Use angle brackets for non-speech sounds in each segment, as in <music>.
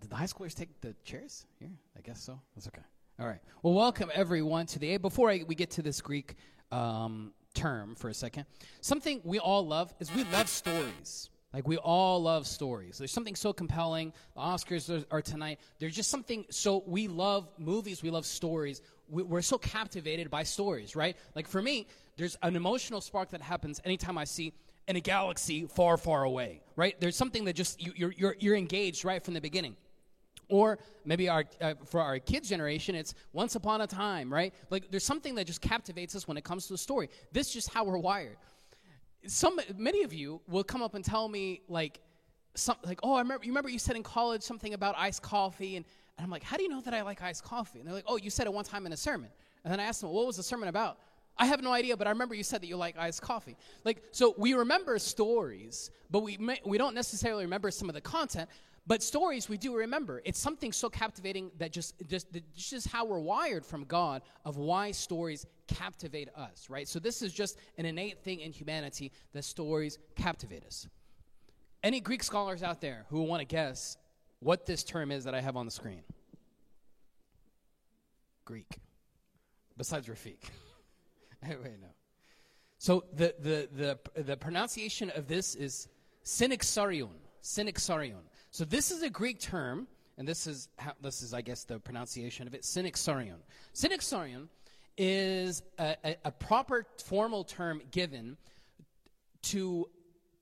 did the high schoolers take the chairs here? I guess so. That's okay. All right. Well, welcome everyone to the. Before I, we get to this Greek um, term for a second, something we all love is we love stories. Like we all love stories. There's something so compelling. The Oscars are, are tonight. There's just something so we love movies. We love stories. We, we're so captivated by stories, right? Like for me, there's an emotional spark that happens anytime I see in a galaxy far, far away, right? There's something that just you, you're, you're you're engaged right from the beginning. Or maybe our, uh, for our kids' generation, it's once upon a time, right? Like there's something that just captivates us when it comes to a story. This is just how we're wired. Some many of you will come up and tell me like some like oh I remember you remember you said in college something about iced coffee? And, and I'm like how do you know that I like iced coffee? And they're like oh you said it one time in a sermon. And then I asked them what was the sermon about I have no idea but I remember you said that you like iced coffee like so we remember stories but we may, we don't necessarily remember some of the content but stories we do remember. It's something so captivating that just just just how we're wired from God of why stories captivate us, right? So this is just an innate thing in humanity that stories captivate us. Any Greek scholars out there who want to guess what this term is that I have on the screen? Greek. Besides Rafik. <laughs> <laughs> Wait, no. So the, the, the, the pronunciation of this is synaxarion. Synaxarion. So this is a Greek term, and this is how, this is I guess the pronunciation of it. Synaxarion. Synaxarion is a, a, a proper formal term given to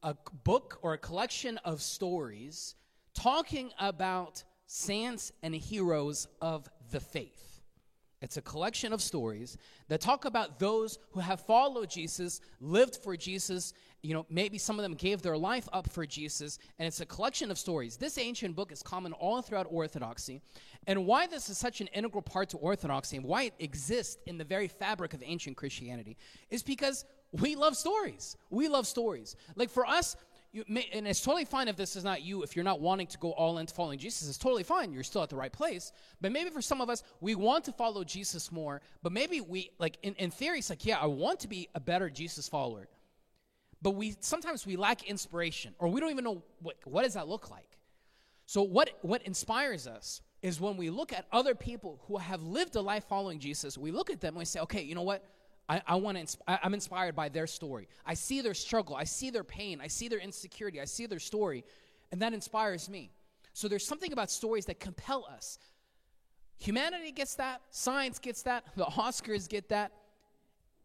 a book or a collection of stories talking about saints and heroes of the faith. It's a collection of stories that talk about those who have followed Jesus, lived for Jesus, you know, maybe some of them gave their life up for Jesus, and it's a collection of stories. This ancient book is common all throughout Orthodoxy. And why this is such an integral part to Orthodoxy and why it exists in the very fabric of ancient Christianity is because we love stories. We love stories. Like for us, May, and it's totally fine if this is not you, if you're not wanting to go all into following Jesus, it's totally fine. You're still at the right place. But maybe for some of us, we want to follow Jesus more, but maybe we, like, in, in theory, it's like, yeah, I want to be a better Jesus follower but we sometimes we lack inspiration or we don't even know what, what does that look like so what what inspires us is when we look at other people who have lived a life following jesus we look at them and we say okay you know what i, I want to i'm inspired by their story. I see their struggle. I see their pain. I see their insecurity. I see their story and that inspires me. So there's something about stories that compel us. Humanity gets that science gets that the oscars get that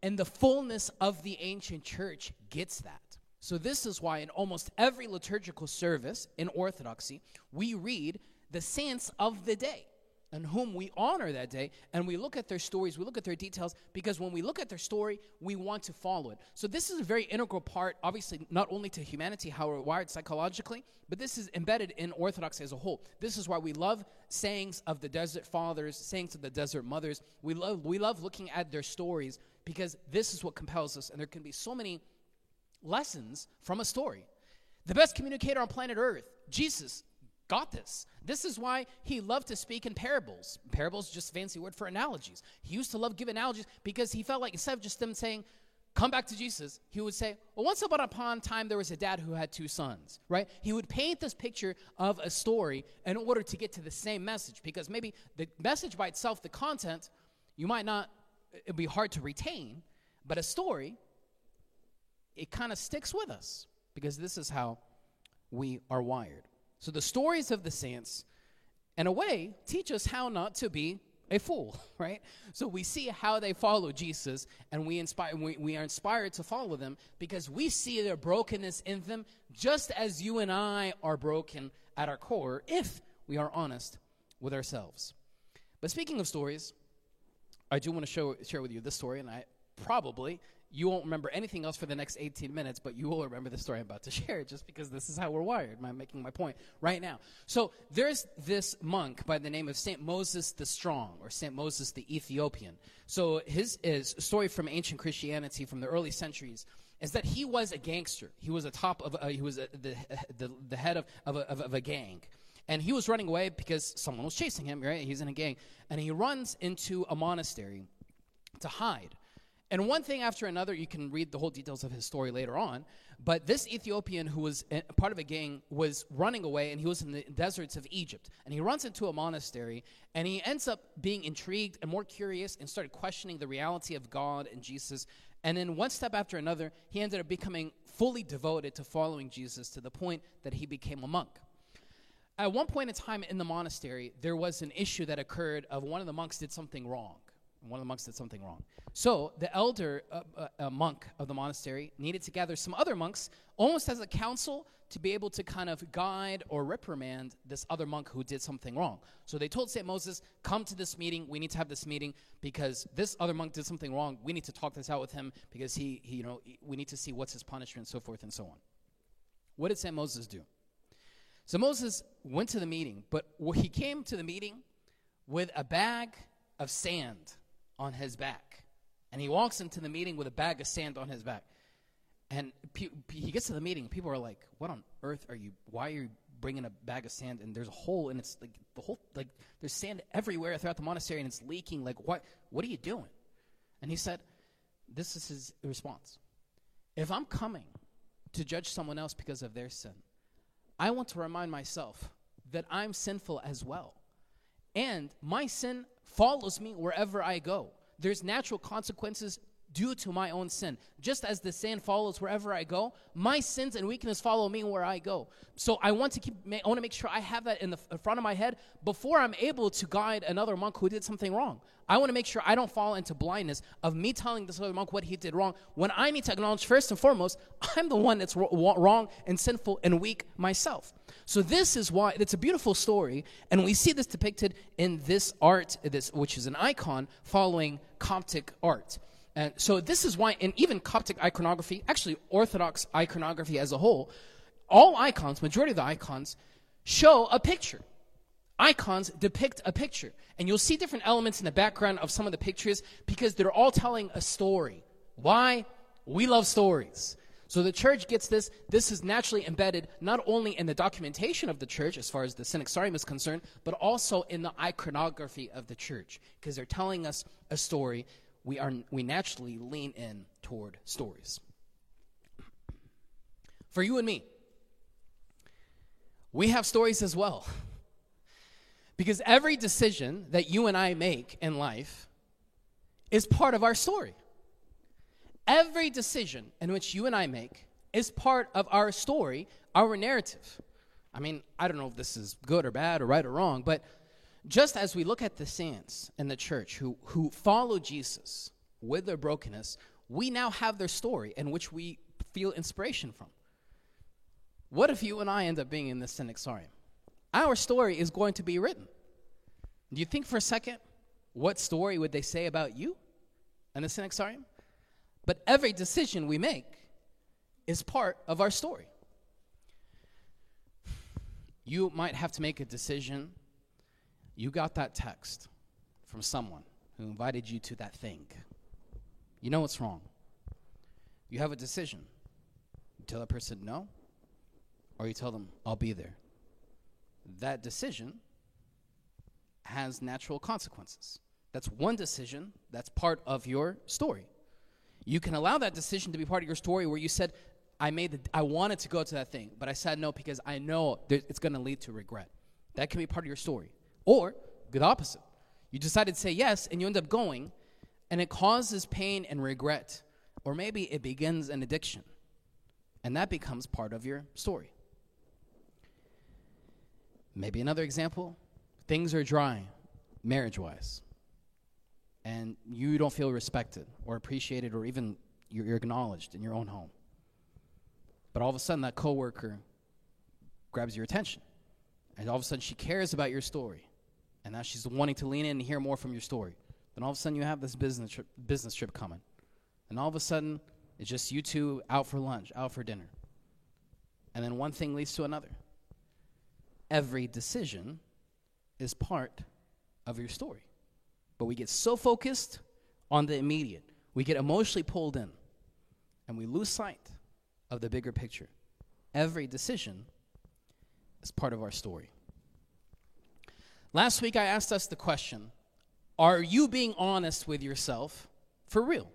and the fullness of the ancient church gets that. So, this is why in almost every liturgical service in Orthodoxy, we read the saints of the day and whom we honor that day, and we look at their stories, we look at their details, because when we look at their story, we want to follow it. So, this is a very integral part, obviously, not only to humanity, how we're wired psychologically, but this is embedded in Orthodoxy as a whole. This is why we love sayings of the desert fathers, sayings of the desert mothers. We love, we love looking at their stories because this is what compels us, and there can be so many lessons from a story. The best communicator on planet Earth, Jesus, got this. This is why he loved to speak in parables. Parables just fancy word for analogies. He used to love give analogies because he felt like instead of just them saying, come back to Jesus, he would say, well, once upon a time there was a dad who had two sons, right? He would paint this picture of a story in order to get to the same message because maybe the message by itself, the content, you might not, it'd be hard to retain, but a story, it kind of sticks with us because this is how we are wired. So the stories of the saints, in a way, teach us how not to be a fool, <laughs> right? So we see how they follow Jesus, and we inspire we, we are inspired to follow them because we see their brokenness in them, just as you and I are broken at our core, if we are honest with ourselves. But speaking of stories, I do want to show, share with you this story, and I probably you won't remember anything else for the next 18 minutes, but you will remember the story I'm about to <laughs> share just because this is how we're wired. I'm making my point right now. So there's this monk by the name of St. Moses the Strong or St. Moses the Ethiopian. So his, his story from ancient Christianity from the early centuries is that he was a gangster. He was a top of, uh, he was a, the, <laughs> the, the head of, of, a, of a gang. And he was running away because someone was chasing him, right? He's in a gang. And he runs into a monastery to hide And one thing after another, you can read the whole details of his story later on. But this Ethiopian who was part of a gang was running away and he was in the deserts of Egypt. And he runs into a monastery and he ends up being intrigued and more curious and started questioning the reality of God and Jesus. And then one step after another, he ended up becoming fully devoted to following Jesus to the point that he became a monk. At one point in time in the monastery, there was an issue that occurred of one of the monks did something wrong one of the monks did something wrong. So the elder uh, monk of the monastery needed to gather some other monks, almost as a council, to be able to kind of guide or reprimand this other monk who did something wrong. So they told St. Moses, Come to this meeting. We need to have this meeting because this other monk did something wrong. We need to talk this out with him because he, he you know, we need to see what's his punishment, so forth and so on. What did St. Moses do? So Moses went to the meeting, but he came to the meeting with a bag of sand on his back. And he walks into the meeting with a bag of sand on his back. And he gets to the meeting. People are like, "What on earth are you? Why are you bringing a bag of sand?" And there's a hole, and it's like the whole like there's sand everywhere throughout the monastery, and it's leaking. Like, what? What are you doing? And he said, "This is his response. If I'm coming to judge someone else because of their sin, I want to remind myself that I'm sinful as well, and my sin follows me wherever I go. There's natural consequences due to my own sin. Just as the sand follows wherever I go, my sins and weakness follow me where I go. So I want to keep I want to make sure I have that in the front of my head before I'm able to guide another monk who did something wrong. I want to make sure I don't fall into blindness of me telling this other monk what he did wrong when I need to acknowledge first and foremost <laughs> I'm the one that's wrong and sinful and weak myself. So this is why it's a beautiful story and we see this depicted in this art this which is an icon following Coptic art. And so this is why, in even Coptic iconography, actually Orthodox iconography as a whole, all icons, majority of the icons, show a picture. Icons depict a picture. And you'll see different elements in the background of some of the pictures because they're all telling a story. Why? We love stories. So the church gets this. This is naturally embedded not only in the documentation of the church, as far as the Synaxarium is concerned, but also in the iconography of the church, because they're telling us a story we, are, we naturally lean in toward stories. For you and me, we have stories as well. Because every decision that you and I make in life is part of our story. Every decision in which you and I make is part of our story, our narrative. I mean, I don't know if this is good or bad or right or wrong, but just as we look at the saints in the church who, who follow Jesus with their brokenness, we now have their story in which we feel inspiration from. What if you and I end up being in the Synaxarium? Our story is going to be written. Do you think for a second, what story would they say about you in the Synaxarium? But every decision we make is part of our story. You might have to make a decision you got that text from someone who invited you to that thing. You know what's wrong. You have a decision. You tell that person no, or you tell them, I'll be there. That decision has natural consequences. That's one decision that's part of your story. You can allow that decision to be part of your story where you said, I made the, I wanted to go to that thing, but I said no because I know it's going to lead to regret. That can be part of your story. Or the opposite. You decided to say yes, and you end up going, and it causes pain and regret. Or maybe it begins an addiction, and that becomes part of your story. Maybe another example things are dry, marriage wise, and you don't feel respected or appreciated or even you're acknowledged in your own home. But all of a sudden, that coworker grabs your attention and all of a sudden, she cares about your story. And now she's wanting to lean in and hear more from your story. Then all of a sudden, you have this business trip, business trip coming. And all of a sudden, it's just you two out for lunch, out for dinner. And then one thing leads to another. Every decision is part of your story. But we get so focused on the immediate, we get emotionally pulled in, and we lose sight of the bigger picture. Every decision is part of our story. Last week, I asked us the question Are you being honest with yourself for real?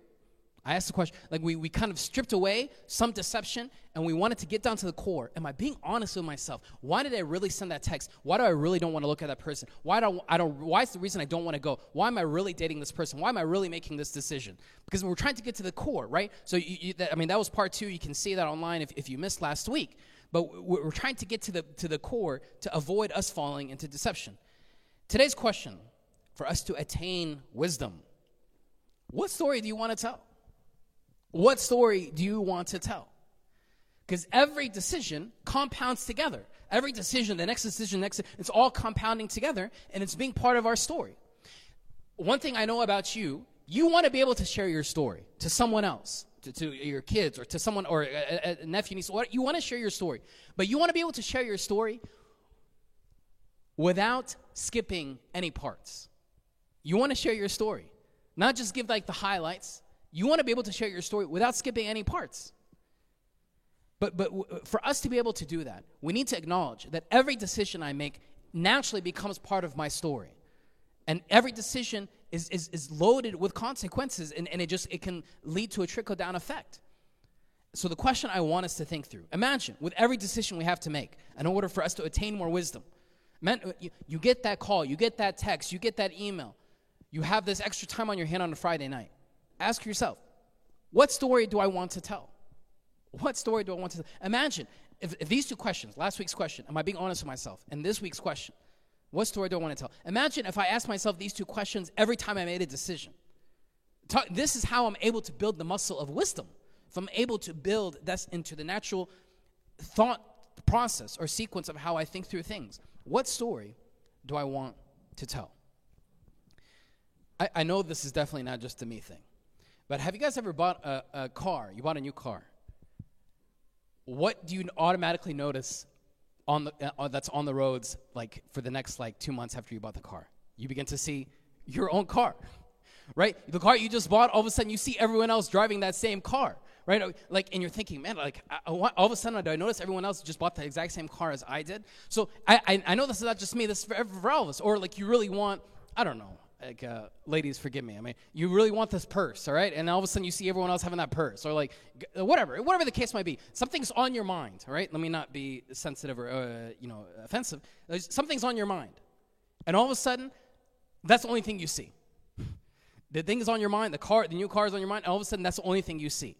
I asked the question, like we, we kind of stripped away some deception and we wanted to get down to the core. Am I being honest with myself? Why did I really send that text? Why do I really don't want to look at that person? Why do I, I don't why is the reason I don't want to go? Why am I really dating this person? Why am I really making this decision? Because we're trying to get to the core, right? So you, you, that, I mean that was part two. You can see that online if, if you missed last week. But we're trying to get to the to the core to avoid us falling into deception. Today's question for us to attain wisdom. What story do you want to tell? What story do you want to tell? Because every decision compounds together. Every decision, the next decision, next, it's all compounding together and it's being part of our story. One thing I know about you, you want to be able to share your story to someone else, to, to your kids or to someone or a, a nephew, niece. You want to share your story, but you want to be able to share your story without skipping any parts. You want to share your story, not just give like the highlights, you want to be able to share your story without skipping any parts. But, but w- for us to be able to do that, we need to acknowledge that every decision I make naturally becomes part of my story. And every decision is, is, is loaded with consequences, and, and it just it can lead to a trickle down effect. So, the question I want us to think through imagine with every decision we have to make in order for us to attain more wisdom, man, uh, you, you get that call, you get that text, you get that email, you have this extra time on your hand on a Friday night ask yourself, what story do I want to tell? What story do I want to tell? Imagine if, if these two questions, last week's question, am I being honest with myself? And this week's question, what story do I want to tell? Imagine if I asked myself these two questions every time I made a decision. Talk, this is how I'm able to build the muscle of wisdom. If I'm able to build that's into the natural thought process or sequence of how I think through things. What story do I want to tell? I, I know this is definitely not just a me thing. But have you guys ever bought a, a car? You bought a new car. What do you automatically notice on the, uh, that's on the roads like for the next like two months after you bought the car? You begin to see your own car, right? The car you just bought, all of a sudden you see everyone else driving that same car, right? Like, and you're thinking, man, like, I, all of a sudden do I notice everyone else just bought the exact same car as I did? So I, I, I know this is not just me. This is for, for all of us. Or like you really want, I don't know, like uh, ladies forgive me. I mean you really want this purse all right? And all of a sudden you see everyone else having that purse or like whatever whatever the case might be. Something's on your mind all right? Let me not be sensitive or uh, you know offensive. There's, something's on your mind. And all of a sudden that's the only thing you see. <laughs> The thing is on your mind the car the new car is on your mind all of a sudden that's the only thing you see.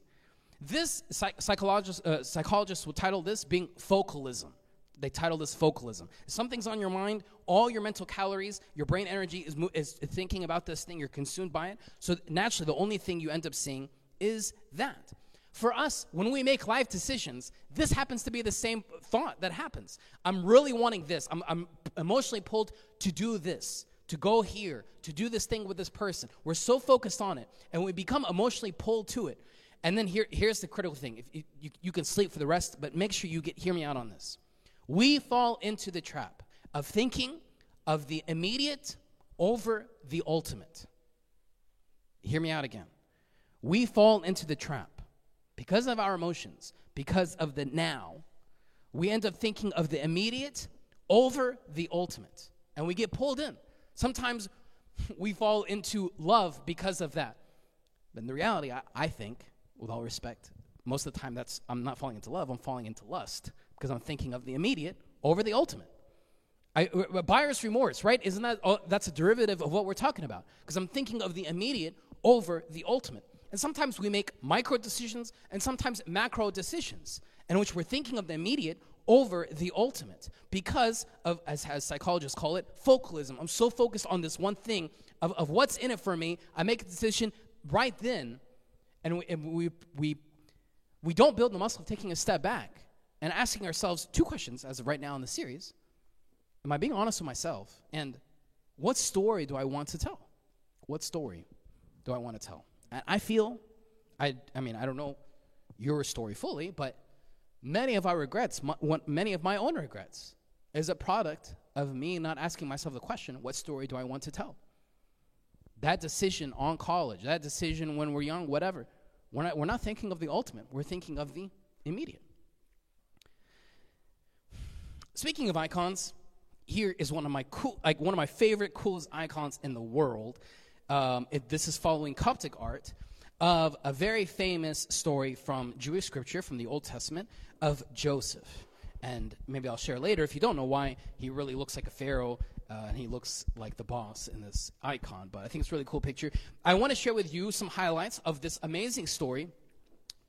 This psych- psychologist, uh, psychologists would title this being focalism they title this focalism. If something's on your mind, all your mental calories, your brain energy is, is thinking about this thing, you're consumed by it. So naturally, the only thing you end up seeing is that. For us, when we make life decisions, this happens to be the same thought that happens. I'm really wanting this. I'm, I'm emotionally pulled to do this, to go here, to do this thing with this person. We're so focused on it, and we become emotionally pulled to it. And then here, here's the critical thing: if, if you, you can sleep for the rest, but make sure you get hear me out on this we fall into the trap of thinking of the immediate over the ultimate. Hear me out again. We fall into the trap because of our emotions, because of the now. We end up thinking of the immediate over the ultimate, and we get pulled in. Sometimes <laughs> we fall into love because of that. But in the reality, I, I think, with all respect, most of the time that's I'm not falling into love, I'm falling into lust because I'm thinking of the immediate over the ultimate. I, buyer's remorse, right? Isn't that uh, that's a derivative of what we're talking about? Because I'm thinking of the immediate over the ultimate. And sometimes we make micro decisions and sometimes macro decisions in which we're thinking of the immediate over the ultimate because of, as, as psychologists call it, focalism. I'm so focused on this one thing of, of what's in it for me. I make a decision right then, and we, and we, we, we don't build the muscle of taking a step back and asking ourselves two questions as of right now in the series Am I being honest with myself? And what story do I want to tell? What story do I want to tell? And I feel, I, I mean, I don't know your story fully, but many of our regrets, my, many of my own regrets, is a product of me not asking myself the question, what story do I want to tell? That decision on college, that decision when we're young, whatever, we're not, we're not thinking of the ultimate, we're thinking of the immediate. Speaking of icons, here is one of my cool, like one of my favorite coolest icons in the world. Um, if this is following Coptic art. of a very famous story from Jewish scripture, from the Old Testament, of Joseph. And maybe I'll share later if you don't know why he really looks like a pharaoh uh, and he looks like the boss in this icon. But I think it's a really cool picture. I want to share with you some highlights of this amazing story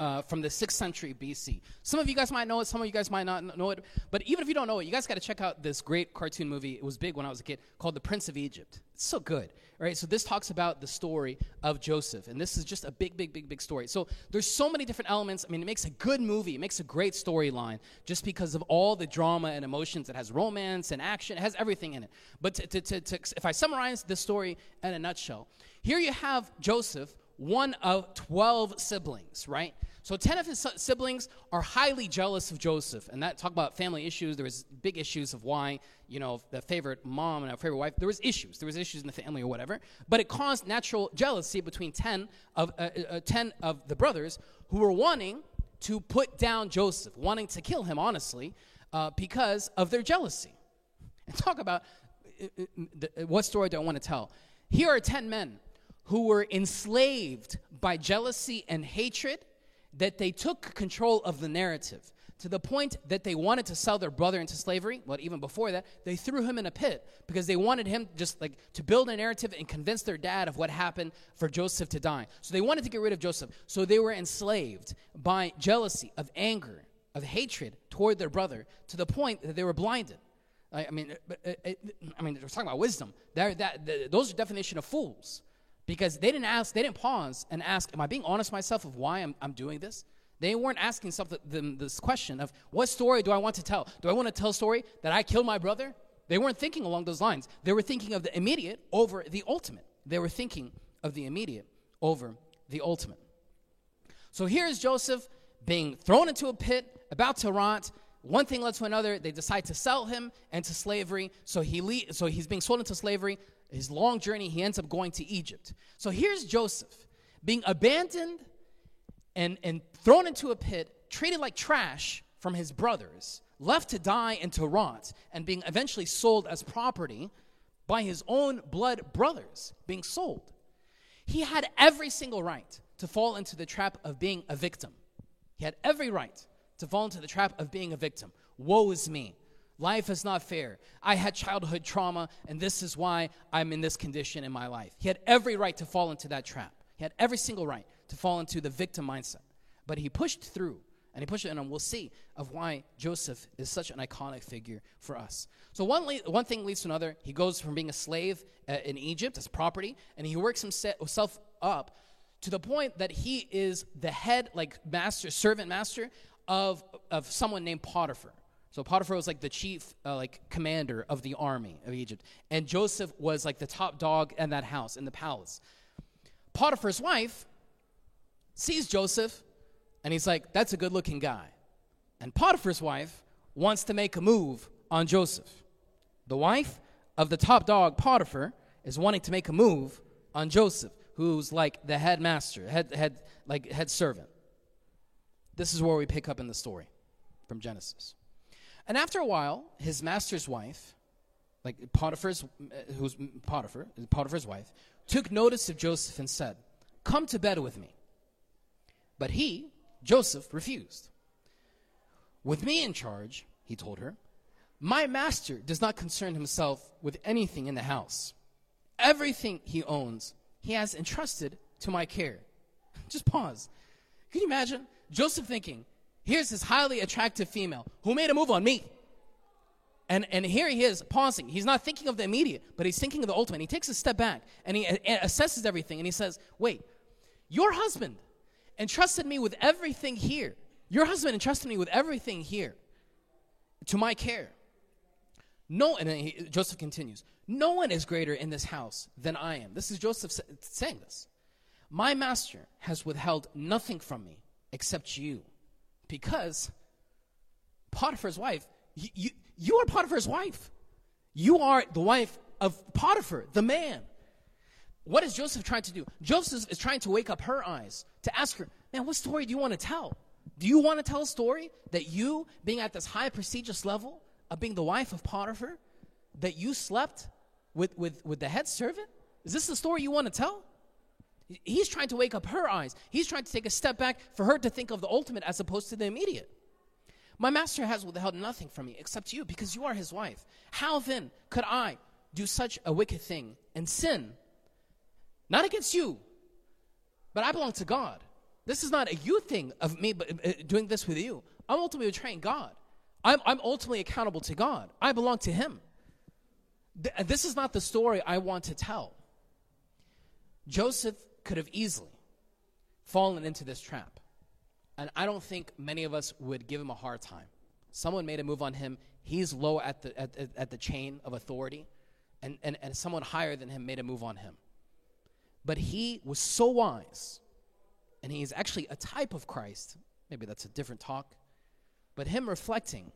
uh, from the 6th century BC. Some of you guys might know it, some of you guys might not know it. But even if you don't know it, you guys got to check out this great cartoon movie. It was big when I was a kid called The Prince of Egypt. It's so good. Right, so this talks about the story of Joseph, and this is just a big, big, big, big story. So there's so many different elements. I mean, it makes a good movie. It makes a great storyline just because of all the drama and emotions. It has romance and action. It has everything in it. But to, to, to, to if I summarize the story in a nutshell, here you have Joseph, one of 12 siblings, right? So 10 of his siblings are highly jealous of Joseph. And that talk about family issues. There was big issues of why, you know, the favorite mom and a favorite wife. There was issues. There was issues in the family or whatever. But it caused natural jealousy between 10 of, uh, uh, uh 10 of the brothers who were wanting to put down Joseph, wanting to kill him, honestly, uh, because of their jealousy. And talk about uh, uh, what story do I want to tell? Here are 10 men who were enslaved by jealousy and hatred that they took control of the narrative to the point that they wanted to sell their brother into slavery. But even before that, they threw him in a pit because they wanted him just like to build a narrative and convince their dad of what happened for Joseph to die. So they wanted to get rid of Joseph. So they were enslaved by jealousy, of anger, of hatred toward their brother to the point that they were blinded. I, mean, uh, uh, I mean, we're talking about wisdom. That, that, those are definition of fools because they didn't ask, they didn't pause and ask, Am I being honest myself of why I'm, I'm doing this? They weren't asking them this question of what story do I want to tell? Do I want to tell a story that I killed my brother? They weren't thinking along those lines. They were thinking of the immediate over the ultimate. They were thinking of the immediate over the ultimate. So here's Joseph being thrown into a pit, about to rot. One thing led to another. They decide to sell him into slavery. So he le- so he's being sold into slavery his long journey, he ends up going to Egypt. So here's Joseph being abandoned and, and thrown into a pit, treated like trash from his brothers, left to die and to rot, and being eventually sold as property by his own blood brothers, being sold. He had every single right to fall into the trap of being a victim. He had every right to fall into the trap of being a victim. Woe is me. Life is not fair. I had childhood trauma, and this is why I'm in this condition in my life. He had every right to fall into that trap. He had every single right to fall into the victim mindset. But he pushed through, and he pushed it, and we'll see of why Joseph is such an iconic figure for us. So one, le- one thing leads to another. He goes from being a slave uh, in Egypt as property, and he works himself up to the point that he is the head, like master, servant master of, of someone named Potiphar. So Potiphar was like the chief, uh, like commander of the army of Egypt, and Joseph was like the top dog in that house in the palace. Potiphar's wife sees Joseph, and he's like, "That's a good-looking guy." And Potiphar's wife wants to make a move on Joseph. The wife of the top dog, Potiphar, is wanting to make a move on Joseph, who's like the headmaster, head, head, like head servant. This is where we pick up in the story from Genesis. And after a while, his master's wife, like Potiphar's, uh, who's Potiphar, Potiphar's wife, took notice of Joseph and said, Come to bed with me. But he, Joseph, refused. With me in charge, he told her, my master does not concern himself with anything in the house. Everything he owns, he has entrusted to my care. <laughs> Just pause. Can you imagine Joseph thinking, Here's this highly attractive female who made a move on me. And, and here he is pausing. He's not thinking of the immediate, but he's thinking of the ultimate. He takes a step back and he assesses everything and he says, Wait, your husband entrusted me with everything here. Your husband entrusted me with everything here to my care. No, and he, Joseph continues, No one is greater in this house than I am. This is Joseph saying this. My master has withheld nothing from me except you because Potiphar's wife, you, you, you are Potiphar's wife. You are the wife of Potiphar, the man. What is Joseph trying to do? Joseph is trying to wake up her eyes to ask her, man, what story do you want to tell? Do you want to tell a story that you, being at this high prestigious level of being the wife of Potiphar, that you slept with, with, with the head servant? Is this the story you want to tell? He's trying to wake up her eyes. He's trying to take a step back for her to think of the ultimate as opposed to the immediate. My master has withheld nothing from me except you because you are his wife. How then could I do such a wicked thing and sin? Not against you, but I belong to God. This is not a you thing of me uh, doing this with you. I'm ultimately betraying God. I'm, I'm ultimately accountable to God. I belong to Him. Th- this is not the story I want to tell. Joseph could have easily fallen into this trap. And I don't think many of us would give him a hard time. Someone made a move on him. He's low at the, at, at the chain of authority, and, and, and someone higher than him made a move on him. But he was so wise, and he is actually a type of Christ. Maybe that's a different talk. But him reflecting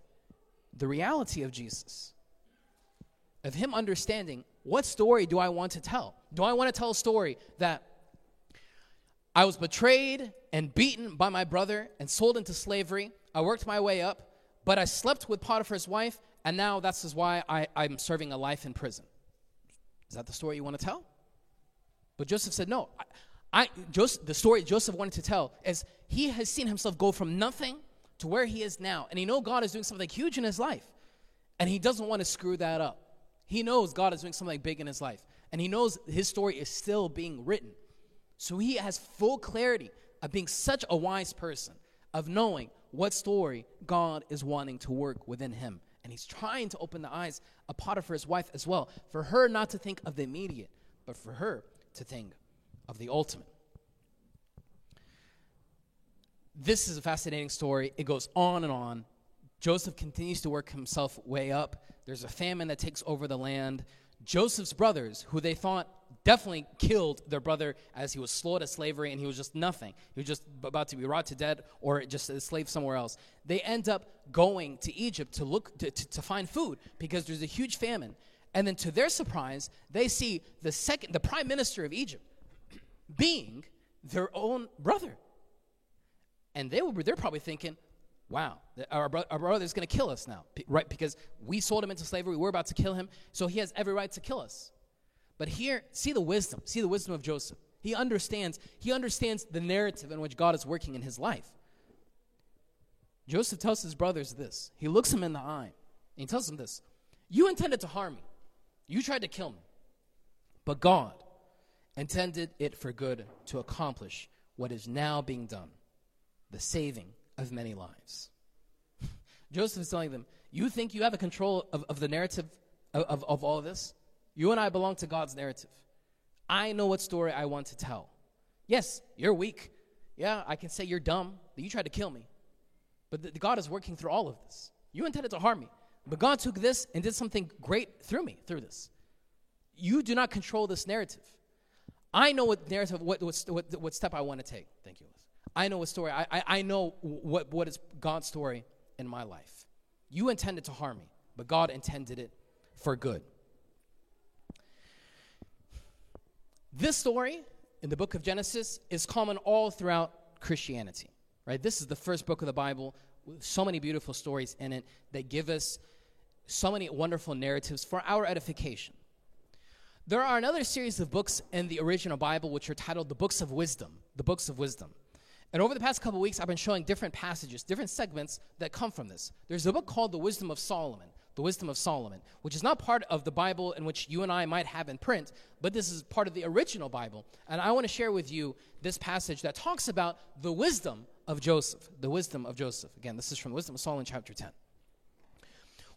the reality of Jesus, of him understanding what story do I want to tell? Do I want to tell a story that I was betrayed and beaten by my brother and sold into slavery? I worked my way up, but I slept with Potiphar's wife, and now that's why I, I'm serving a life in prison. Is that the story you want to tell? But Joseph said, No. I, I, Joseph, the story Joseph wanted to tell is he has seen himself go from nothing to where he is now. And he know God is doing something huge in his life. And he doesn't want to screw that up. He knows God is doing something big in his life. And he knows his story is still being written. So he has full clarity of being such a wise person, of knowing what story God is wanting to work within him. And he's trying to open the eyes of Potiphar's wife as well, for her not to think of the immediate, but for her to think of the ultimate. This is a fascinating story. It goes on and on. Joseph continues to work himself way up. There's a famine that takes over the land. Joseph's brothers, who they thought definitely killed their brother as he was sold to slavery and he was just nothing. He was just about to be brought to death or just a slave somewhere else. They end up going to Egypt to look to, to, to find food because there's a huge famine. And then to their surprise, they see the second the prime minister of Egypt being their own brother. And they were they're probably thinking, wow, our, bro- our brother is going to kill us now, right? Because we sold him into slavery, we're about to kill him, so he has every right to kill us. But here, see the wisdom, see the wisdom of Joseph. He understands, he understands the narrative in which God is working in his life. Joseph tells his brothers this. He looks him in the eye, and he tells them this You intended to harm me, you tried to kill me, but God intended it for good to accomplish what is now being done the saving of many lives. Joseph is telling them, You think you have a control of, of the narrative of, of, of all of this? You and I belong to God's narrative. I know what story I want to tell. Yes, you're weak. Yeah, I can say you're dumb, that you tried to kill me. But the, the God is working through all of this. You intended to harm me, but God took this and did something great through me, through this. You do not control this narrative. I know what narrative, what, what, what, what step I want to take. Thank you. I know a story. I, I, I know what, what is God's story in my life. You intended to harm me, but God intended it for good. This story in the book of Genesis is common all throughout Christianity, right? This is the first book of the Bible with so many beautiful stories in it that give us so many wonderful narratives for our edification. There are another series of books in the original Bible which are titled the Books of Wisdom, the Books of Wisdom. And over the past couple weeks, I've been showing different passages, different segments that come from this. There's a book called The Wisdom of Solomon, The Wisdom of Solomon, which is not part of the Bible in which you and I might have in print, but this is part of the original Bible. And I want to share with you this passage that talks about the wisdom of Joseph. The wisdom of Joseph. Again, this is from the Wisdom of Solomon, chapter 10.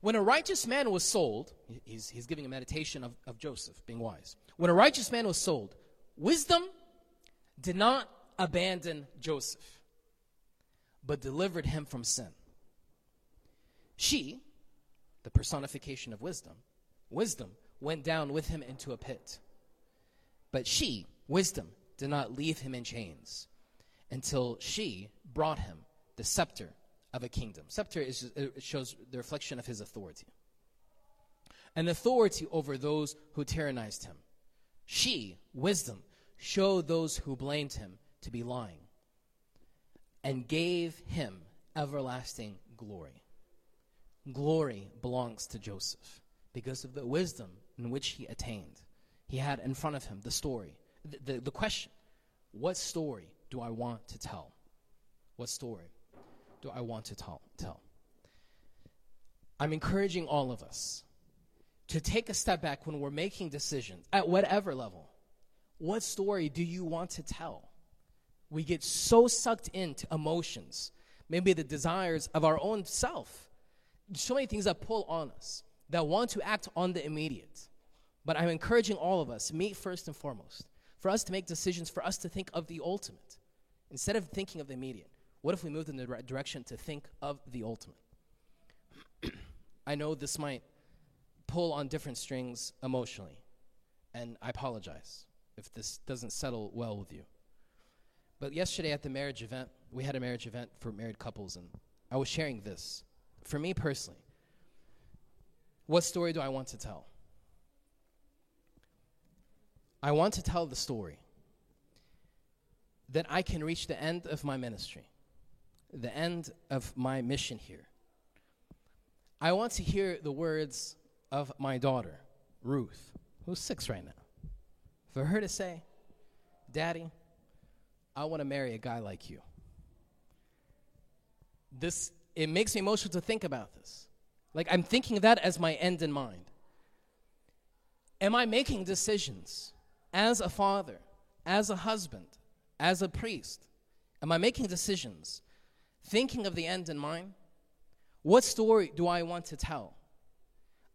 When a righteous man was sold, he's, he's giving a meditation of, of Joseph, being wise. When a righteous man was sold, wisdom did not abandon Joseph, but delivered him from sin. She, the personification of wisdom, wisdom went down with him into a pit. But she, wisdom, did not leave him in chains until she brought him the scepter of a kingdom. Scepter is, shows the reflection of his authority. An authority over those who tyrannized him. She, wisdom, showed those who blamed him to be lying and gave him everlasting glory. Glory belongs to Joseph because of the wisdom in which he attained. He had in front of him the story, the, the, the question What story do I want to tell? What story do I want to tell? tell? I'm encouraging all of us to take a step back when we're making decisions at whatever level. What story do you want to tell? We get so sucked into emotions, maybe the desires of our own self. So many things that pull on us, that want to act on the immediate. But I'm encouraging all of us, me first and foremost, for us to make decisions, for us to think of the ultimate. Instead of thinking of the immediate, what if we moved in the right direction to think of the ultimate? <clears throat> I know this might pull on different strings emotionally, and I apologize if this doesn't settle well with you. But yesterday at the marriage event, we had a marriage event for married couples, and I was sharing this. For me personally, what story do I want to tell? I want to tell the story that I can reach the end of my ministry, the end of my mission here. I want to hear the words of my daughter, Ruth, who's six right now, for her to say, Daddy, I want to marry a guy like you. This, it makes me emotional to think about this. Like, I'm thinking of that as my end in mind. Am I making decisions as a father, as a husband, as a priest? Am I making decisions thinking of the end in mind? What story do I want to tell?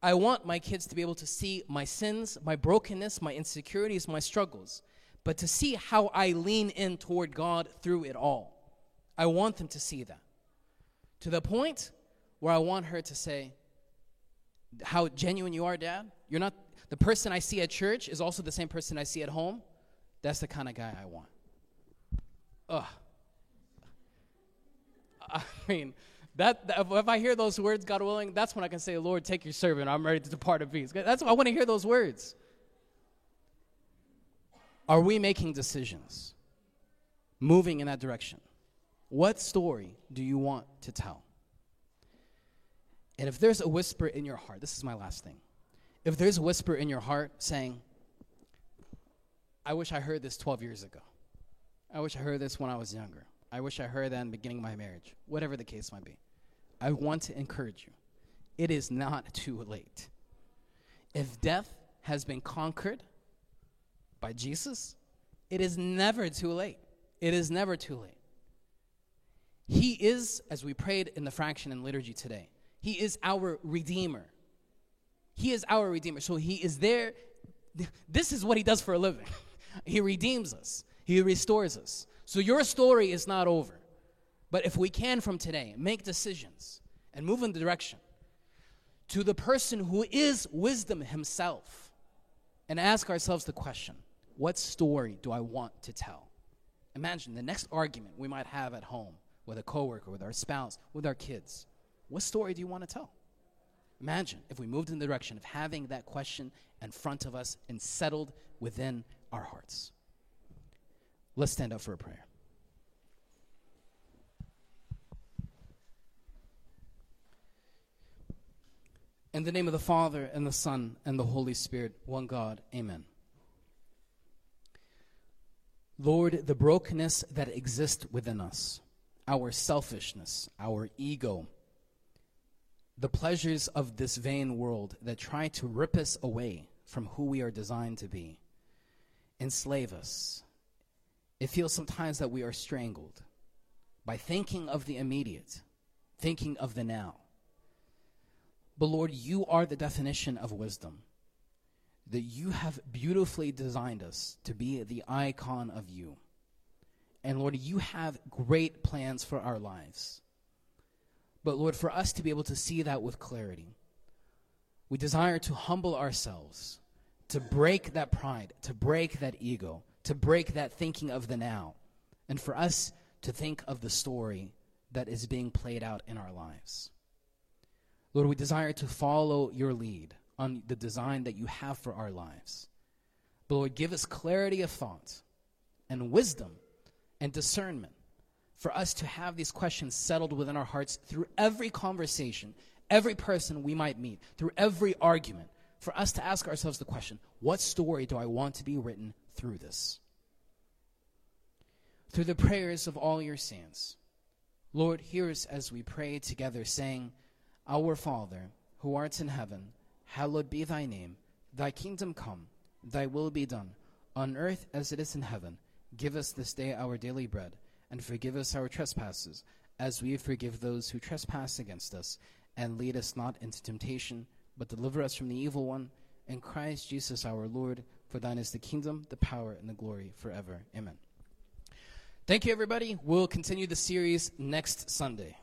I want my kids to be able to see my sins, my brokenness, my insecurities, my struggles, but to see how I lean in toward God through it all. I want them to see that. To the point where I want her to say, How genuine you are, Dad. You're not, the person I see at church is also the same person I see at home. That's the kind of guy I want. Ugh. I mean, that, if I hear those words, God willing, that's when I can say, Lord, take your servant. I'm ready to depart in peace. That's I want to hear those words. Are we making decisions? Moving in that direction? What story do you want to tell? And if there's a whisper in your heart, this is my last thing. If there's a whisper in your heart saying, I wish I heard this 12 years ago. I wish I heard this when I was younger. I wish I heard that in the beginning of my marriage, whatever the case might be. I want to encourage you. It is not too late. If death has been conquered by Jesus, it is never too late. It is never too late. He is, as we prayed in the fraction and liturgy today, He is our Redeemer. He is our Redeemer. So He is there. This is what He does for a living. <laughs> he redeems us, He restores us. So your story is not over. But if we can from today make decisions and move in the direction to the person who is wisdom himself and ask ourselves the question what story do I want to tell? Imagine the next argument we might have at home with a coworker, with our spouse, with our kids. What story do you want to tell? Imagine if we moved in the direction of having that question in front of us and settled within our hearts. Let's stand up for a prayer. In the name of the Father, and the Son, and the Holy Spirit, one God, amen. Lord, the brokenness that exists within us, our selfishness, our ego, the pleasures of this vain world that try to rip us away from who we are designed to be, enslave us, it feels sometimes that we are strangled by thinking of the immediate, thinking of the now. But Lord, you are the definition of wisdom. That you have beautifully designed us to be the icon of you. And Lord, you have great plans for our lives. But Lord, for us to be able to see that with clarity, we desire to humble ourselves, to break that pride, to break that ego, to break that thinking of the now, and for us to think of the story that is being played out in our lives. Lord, we desire to follow your lead on the design that you have for our lives. But Lord, give us clarity of thought and wisdom and discernment for us to have these questions settled within our hearts through every conversation, every person we might meet, through every argument, for us to ask ourselves the question what story do I want to be written through this? through the prayers of all your saints. Lord, hear us as we pray together, saying, Our Father, who art in heaven, hallowed be thy name. Thy kingdom come, thy will be done, on earth as it is in heaven. Give us this day our daily bread, and forgive us our trespasses, as we forgive those who trespass against us. And lead us not into temptation, but deliver us from the evil one. In Christ Jesus our Lord, for thine is the kingdom, the power, and the glory forever. Amen. Thank you, everybody. We'll continue the series next Sunday.